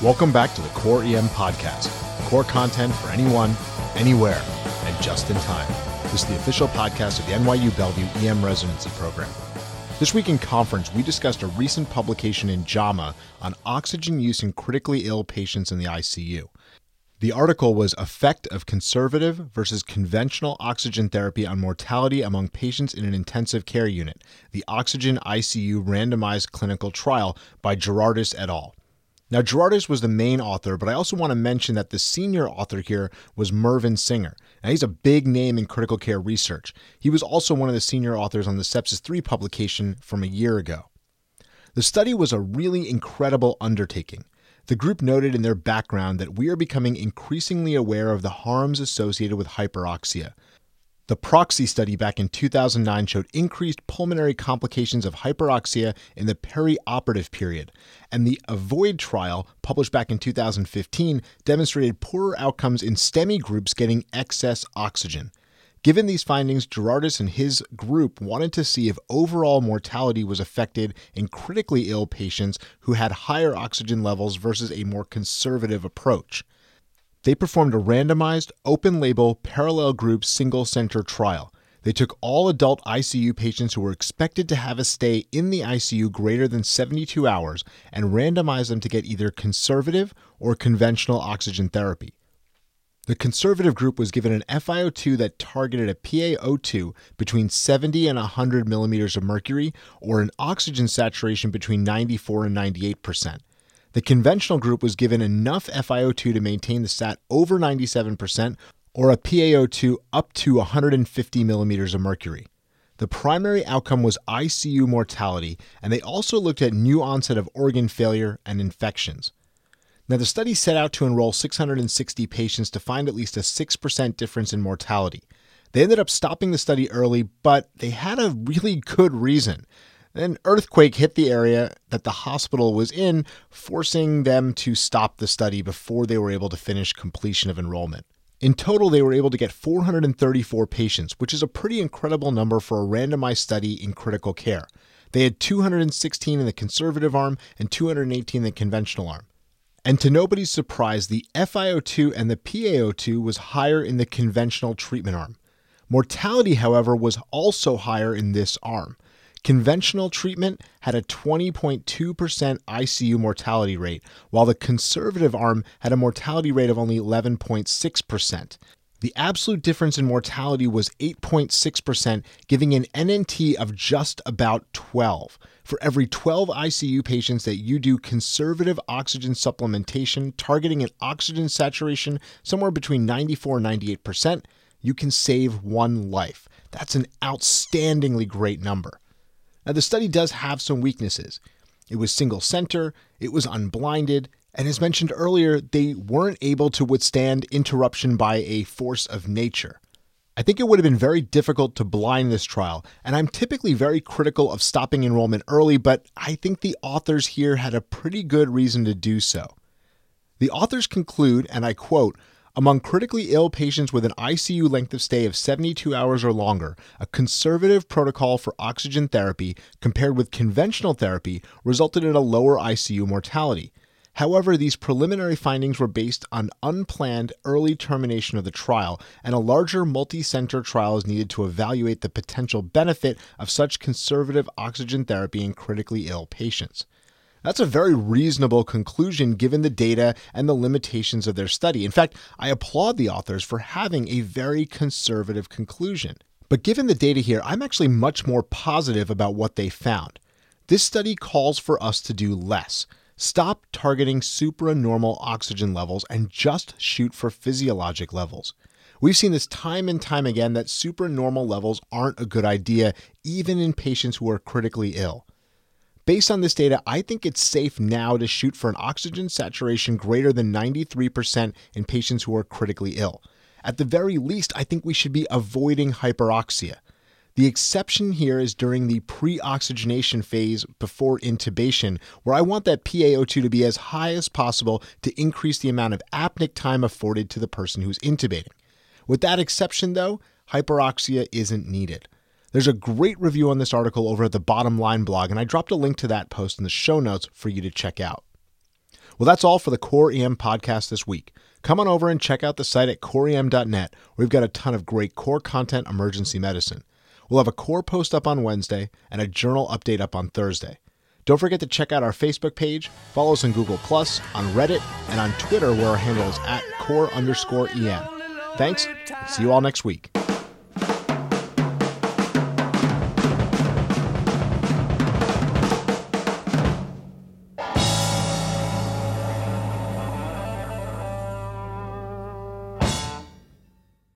Welcome back to the Core EM Podcast. Core content for anyone, anywhere, and just in time. This is the official podcast of the NYU Bellevue EM Residency Program. This week in conference, we discussed a recent publication in JAMA on oxygen use in critically ill patients in the ICU. The article was Effect of Conservative versus Conventional Oxygen Therapy on Mortality Among Patients in an Intensive Care Unit, the Oxygen ICU Randomized Clinical Trial by Girardis et al. Now, Girardis was the main author, but I also want to mention that the senior author here was Mervyn Singer. Now, he's a big name in critical care research. He was also one of the senior authors on the Sepsis 3 publication from a year ago. The study was a really incredible undertaking. The group noted in their background that we are becoming increasingly aware of the harms associated with hyperoxia. The PROXI study back in 2009 showed increased pulmonary complications of hyperoxia in the perioperative period, and the AVOID trial, published back in 2015, demonstrated poorer outcomes in STEMI groups getting excess oxygen. Given these findings, Girardis and his group wanted to see if overall mortality was affected in critically ill patients who had higher oxygen levels versus a more conservative approach. They performed a randomized, open label, parallel group, single center trial. They took all adult ICU patients who were expected to have a stay in the ICU greater than 72 hours and randomized them to get either conservative or conventional oxygen therapy. The conservative group was given an FiO2 that targeted a PaO2 between 70 and 100 millimeters of mercury, or an oxygen saturation between 94 and 98 percent. The conventional group was given enough FiO2 to maintain the sat over 97%, or a PaO2 up to 150 millimeters of mercury. The primary outcome was ICU mortality, and they also looked at new onset of organ failure and infections. Now, the study set out to enroll 660 patients to find at least a 6% difference in mortality. They ended up stopping the study early, but they had a really good reason. An earthquake hit the area that the hospital was in, forcing them to stop the study before they were able to finish completion of enrollment. In total, they were able to get 434 patients, which is a pretty incredible number for a randomized study in critical care. They had 216 in the conservative arm and 218 in the conventional arm. And to nobody's surprise, the FiO2 and the PaO2 was higher in the conventional treatment arm. Mortality, however, was also higher in this arm. Conventional treatment had a 20.2% ICU mortality rate, while the conservative arm had a mortality rate of only 11.6%. The absolute difference in mortality was 8.6%, giving an NNT of just about 12. For every 12 ICU patients that you do conservative oxygen supplementation targeting an oxygen saturation somewhere between 94 and 98%, you can save one life. That's an outstandingly great number. Now, the study does have some weaknesses. It was single center, it was unblinded, and as mentioned earlier, they weren't able to withstand interruption by a force of nature. I think it would have been very difficult to blind this trial, and I'm typically very critical of stopping enrollment early, but I think the authors here had a pretty good reason to do so. The authors conclude, and I quote, among critically ill patients with an ICU length of stay of 72 hours or longer, a conservative protocol for oxygen therapy compared with conventional therapy resulted in a lower ICU mortality. However, these preliminary findings were based on unplanned early termination of the trial, and a larger multi center trial is needed to evaluate the potential benefit of such conservative oxygen therapy in critically ill patients. That's a very reasonable conclusion given the data and the limitations of their study. In fact, I applaud the authors for having a very conservative conclusion. But given the data here, I'm actually much more positive about what they found. This study calls for us to do less. Stop targeting supranormal oxygen levels and just shoot for physiologic levels. We've seen this time and time again that supranormal levels aren't a good idea, even in patients who are critically ill. Based on this data, I think it's safe now to shoot for an oxygen saturation greater than 93% in patients who are critically ill. At the very least, I think we should be avoiding hyperoxia. The exception here is during the pre oxygenation phase before intubation, where I want that PaO2 to be as high as possible to increase the amount of apneic time afforded to the person who's intubating. With that exception, though, hyperoxia isn't needed. There's a great review on this article over at the Bottom Line blog, and I dropped a link to that post in the show notes for you to check out. Well, that's all for the Core EM podcast this week. Come on over and check out the site at coreem.net. We've got a ton of great core content emergency medicine. We'll have a core post up on Wednesday and a journal update up on Thursday. Don't forget to check out our Facebook page, follow us on Google Plus, on Reddit, and on Twitter where our handle is at core underscore EM. Thanks. See you all next week.